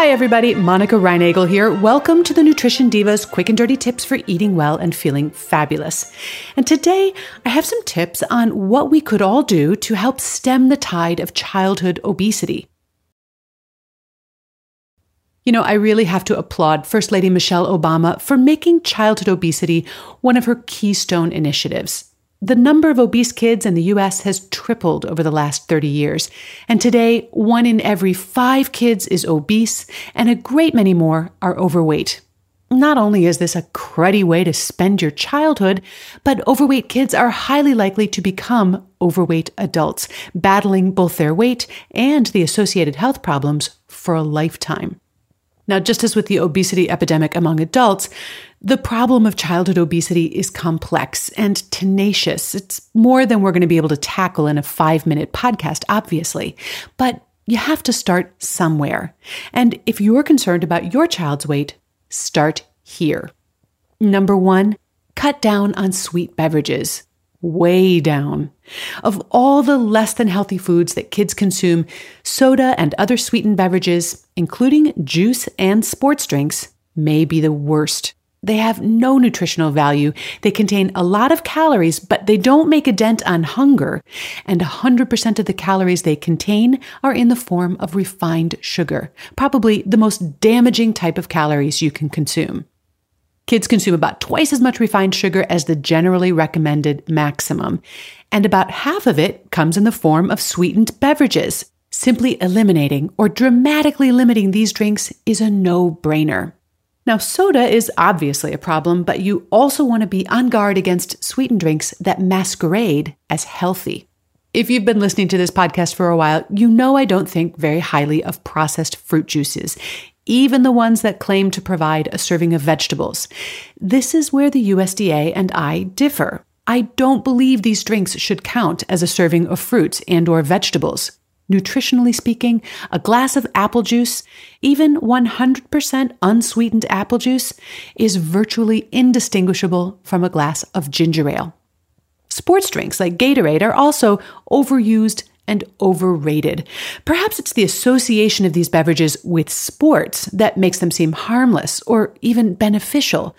Hi, everybody. Monica Reinagel here. Welcome to the Nutrition Divas Quick and Dirty Tips for Eating Well and Feeling Fabulous. And today I have some tips on what we could all do to help stem the tide of childhood obesity. You know, I really have to applaud First Lady Michelle Obama for making childhood obesity one of her keystone initiatives. The number of obese kids in the US has tripled over the last 30 years, and today one in every five kids is obese, and a great many more are overweight. Not only is this a cruddy way to spend your childhood, but overweight kids are highly likely to become overweight adults, battling both their weight and the associated health problems for a lifetime. Now, just as with the obesity epidemic among adults, the problem of childhood obesity is complex and tenacious. It's more than we're going to be able to tackle in a five minute podcast, obviously. But you have to start somewhere. And if you're concerned about your child's weight, start here. Number one, cut down on sweet beverages. Way down. Of all the less than healthy foods that kids consume, soda and other sweetened beverages, including juice and sports drinks, may be the worst. They have no nutritional value. They contain a lot of calories, but they don't make a dent on hunger. And 100% of the calories they contain are in the form of refined sugar, probably the most damaging type of calories you can consume. Kids consume about twice as much refined sugar as the generally recommended maximum, and about half of it comes in the form of sweetened beverages. Simply eliminating or dramatically limiting these drinks is a no brainer. Now, soda is obviously a problem, but you also want to be on guard against sweetened drinks that masquerade as healthy. If you've been listening to this podcast for a while, you know I don't think very highly of processed fruit juices, even the ones that claim to provide a serving of vegetables. This is where the USDA and I differ. I don't believe these drinks should count as a serving of fruits and or vegetables. Nutritionally speaking, a glass of apple juice, even 100% unsweetened apple juice, is virtually indistinguishable from a glass of ginger ale. Sports drinks like Gatorade are also overused and overrated. Perhaps it's the association of these beverages with sports that makes them seem harmless or even beneficial.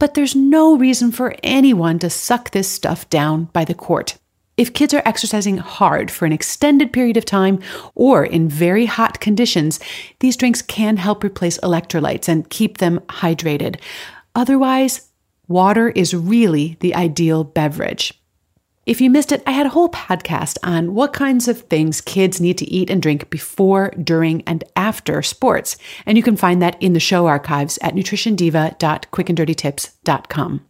But there's no reason for anyone to suck this stuff down by the quart. If kids are exercising hard for an extended period of time or in very hot conditions, these drinks can help replace electrolytes and keep them hydrated. Otherwise, water is really the ideal beverage. If you missed it, I had a whole podcast on what kinds of things kids need to eat and drink before, during, and after sports. And you can find that in the show archives at nutritiondiva.quickanddirtytips.com.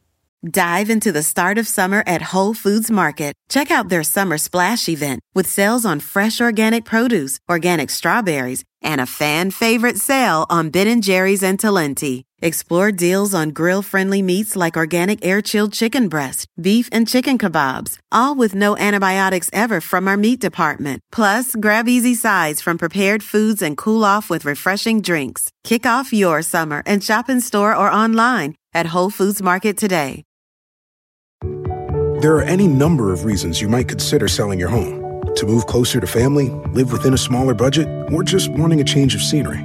Dive into the start of summer at Whole Foods Market. Check out their summer splash event with sales on fresh organic produce, organic strawberries, and a fan favorite sale on Ben & Jerry's and Talenti. Explore deals on grill-friendly meats like organic air-chilled chicken breast, beef and chicken kebabs, all with no antibiotics ever from our meat department. Plus, grab easy sides from prepared foods and cool off with refreshing drinks. Kick off your summer and shop in store or online at Whole Foods Market today. There are any number of reasons you might consider selling your home. To move closer to family, live within a smaller budget, or just wanting a change of scenery.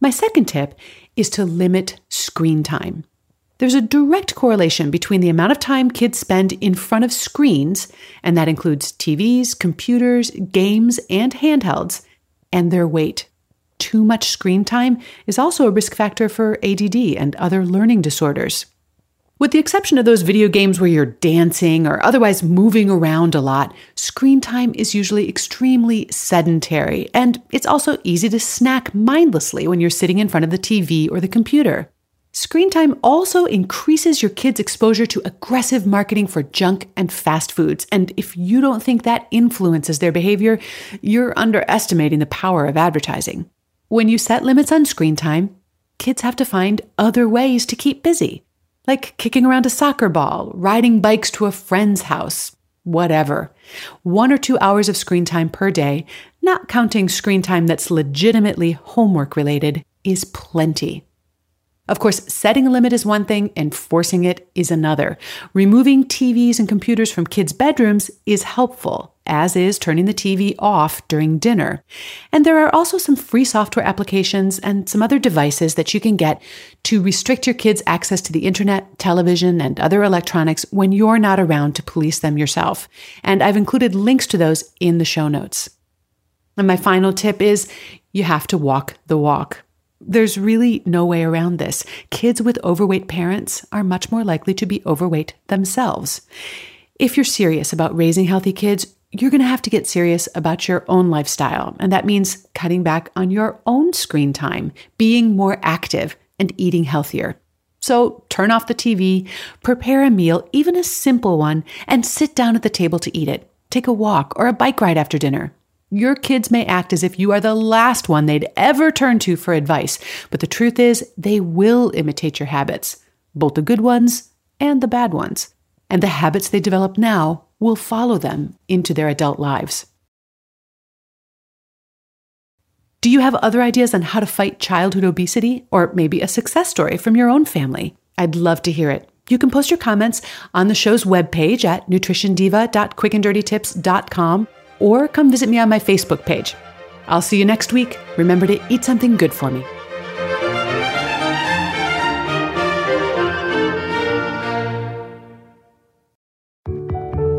My second tip is to limit screen time. There's a direct correlation between the amount of time kids spend in front of screens, and that includes TVs, computers, games, and handhelds, and their weight. Too much screen time is also a risk factor for ADD and other learning disorders. With the exception of those video games where you're dancing or otherwise moving around a lot, screen time is usually extremely sedentary, and it's also easy to snack mindlessly when you're sitting in front of the TV or the computer. Screen time also increases your kids' exposure to aggressive marketing for junk and fast foods, and if you don't think that influences their behavior, you're underestimating the power of advertising. When you set limits on screen time, kids have to find other ways to keep busy like kicking around a soccer ball, riding bikes to a friend's house, whatever. One or two hours of screen time per day, not counting screen time that's legitimately homework related, is plenty. Of course, setting a limit is one thing, and enforcing it is another. Removing TVs and computers from kids' bedrooms is helpful, as is turning the TV off during dinner. And there are also some free software applications and some other devices that you can get to restrict your kids' access to the internet, television, and other electronics when you're not around to police them yourself. And I've included links to those in the show notes. And my final tip is you have to walk the walk. There's really no way around this. Kids with overweight parents are much more likely to be overweight themselves. If you're serious about raising healthy kids, you're going to have to get serious about your own lifestyle. And that means cutting back on your own screen time, being more active, and eating healthier. So turn off the TV, prepare a meal, even a simple one, and sit down at the table to eat it. Take a walk or a bike ride after dinner. Your kids may act as if you are the last one they'd ever turn to for advice, but the truth is, they will imitate your habits, both the good ones and the bad ones. And the habits they develop now will follow them into their adult lives. Do you have other ideas on how to fight childhood obesity or maybe a success story from your own family? I'd love to hear it. You can post your comments on the show's webpage at nutritiondiva.quickanddirtytips.com or come visit me on my Facebook page. I'll see you next week. Remember to eat something good for me.